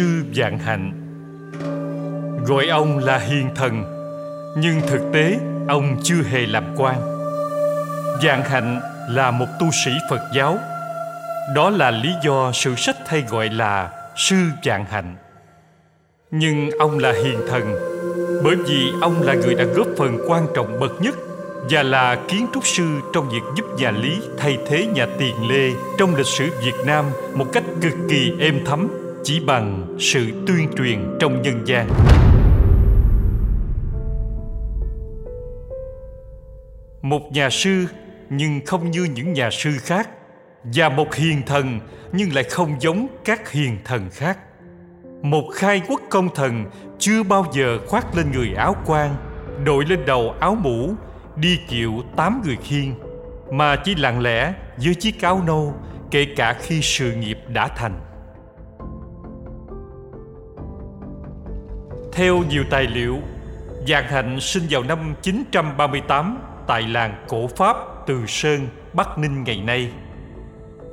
Sư Vạn Hạnh. Gọi ông là hiền thần, Nhưng thực tế ông chưa hề làm quan. Vạn Hạnh là một tu sĩ Phật giáo. Đó là lý do sử sách hay gọi là Sư Vạn Hạnh. Nhưng ông là hiền thần, Bởi vì ông là người đã góp phần quan trọng bậc nhất và là kiến trúc sư trong việc giúp nhà Lý thay thế nhà Tiền Lê trong lịch sử Việt Nam một cách cực kỳ êm thấm chỉ bằng sự tuyên truyền trong nhân gian. Một nhà sư, nhưng không như những nhà sư khác, và một hiền thần, nhưng lại không giống các hiền thần khác. Một khai quốc công thần chưa bao giờ khoác lên người áo quan, đội lên đầu áo mũ, đi kiệu tám người khiên mà chỉ lặng lẽ dưới chiếc áo nâu, kể cả khi sự nghiệp đã thành. Theo nhiều tài liệu, Giàng Hạnh sinh vào năm 938 tại làng cổ Pháp Từ Sơn, Bắc Ninh ngày nay.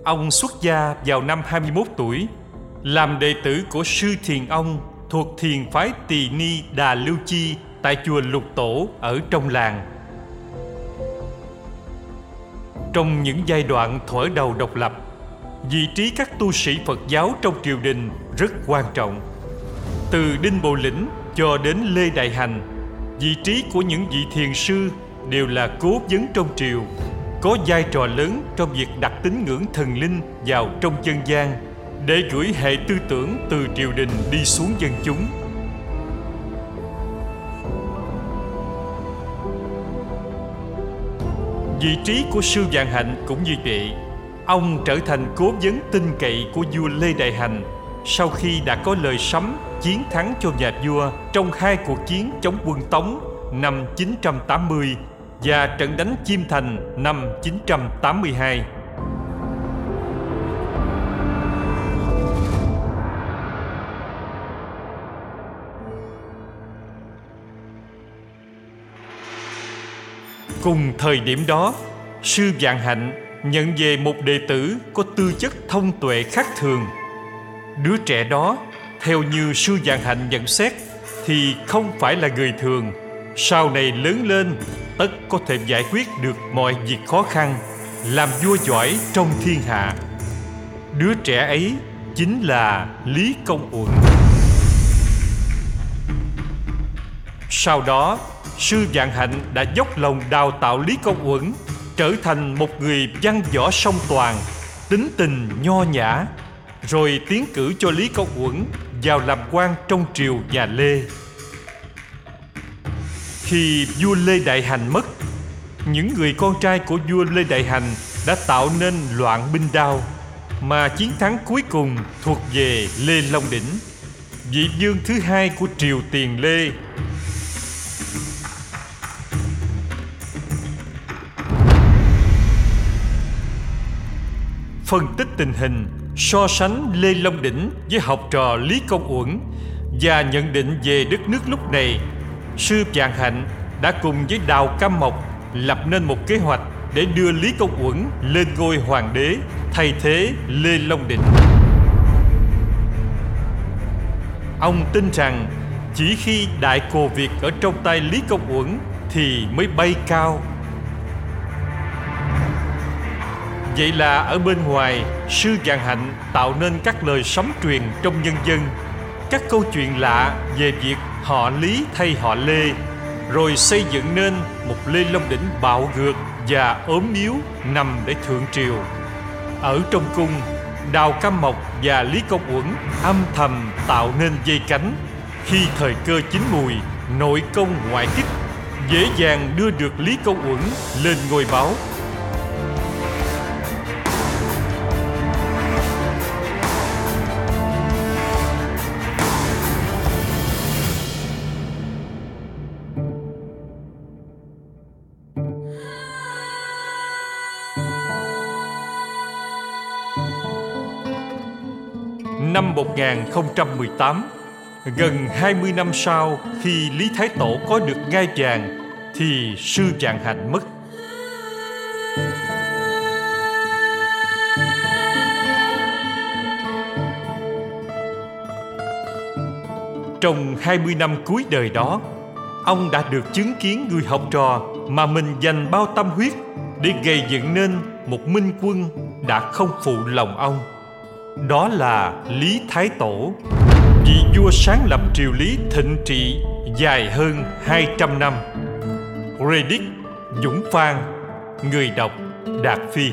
Ông xuất gia vào năm 21 tuổi, làm đệ tử của sư thiền ông thuộc thiền phái Tỳ Ni Đà Lưu Chi tại chùa Lục Tổ ở trong làng. Trong những giai đoạn thuở đầu độc lập, vị trí các tu sĩ Phật giáo trong triều đình rất quan trọng từ Đinh Bộ Lĩnh cho đến Lê Đại Hành, vị trí của những vị thiền sư đều là cố vấn trong triều, có vai trò lớn trong việc đặt tín ngưỡng thần linh vào trong dân gian để gửi hệ tư tưởng từ triều đình đi xuống dân chúng. Vị trí của sư Vạn Hạnh cũng như vậy. Ông trở thành cố vấn tin cậy của vua Lê Đại Hành sau khi đã có lời sấm chiến thắng cho nhà vua trong hai cuộc chiến chống quân Tống năm 980 và trận đánh Chiêm Thành năm 982. Cùng thời điểm đó, sư Vạn Hạnh nhận về một đệ tử có tư chất thông tuệ khác thường. Đứa trẻ đó theo như sư Dạng Hạnh nhận xét thì không phải là người thường. Sau này lớn lên, tất có thể giải quyết được mọi việc khó khăn, làm vua giỏi trong thiên hạ. Đứa trẻ ấy chính là Lý Công Uẩn. Sau đó, sư Dạng Hạnh đã dốc lòng đào tạo Lý Công Uẩn trở thành một người văn võ song toàn, tính tình nho nhã, rồi tiến cử cho Lý Công Uẩn vào làm quan trong triều nhà Lê. Khi vua Lê Đại Hành mất, những người con trai của vua Lê Đại Hành đã tạo nên loạn binh đao, mà chiến thắng cuối cùng thuộc về Lê Long Đỉnh, vị vương thứ hai của triều tiền Lê. Phân tích tình hình so sánh Lê Long Đỉnh với học trò Lý Công Uẩn và nhận định về đất nước lúc này, sư Vạn Hạnh đã cùng với Đào Cam Mộc lập nên một kế hoạch để đưa Lý Công Uẩn lên ngôi hoàng đế thay thế Lê Long Đỉnh. Ông tin rằng chỉ khi đại cồ Việt ở trong tay Lý Công Uẩn thì mới bay cao Vậy là ở bên ngoài, sư Vạn Hạnh tạo nên các lời sóng truyền trong nhân dân, các câu chuyện lạ về việc họ Lý thay họ Lê, rồi xây dựng nên một Lê Long Đỉnh bạo ngược và ốm yếu nằm để thượng triều. Ở trong cung, Đào Cam Mộc và Lý Công Uẩn âm thầm tạo nên dây cánh khi thời cơ chín mùi, nội công ngoại kích dễ dàng đưa được Lý Công Uẩn lên ngôi báo. Năm 1018, gần 20 năm sau khi Lý Thái Tổ có được ngai vàng thì sư Vạn Hạnh mất. Trong 20 năm cuối đời đó, ông đã được chứng kiến người học trò mà mình dành bao tâm huyết để gây dựng nên một minh quân đã không phụ lòng ông. Đó là Lý Thái Tổ, vị vua sáng lập triều Lý thịnh trị dài hơn 200 năm. Redick Dũng Phan Người đọc Đạt Phi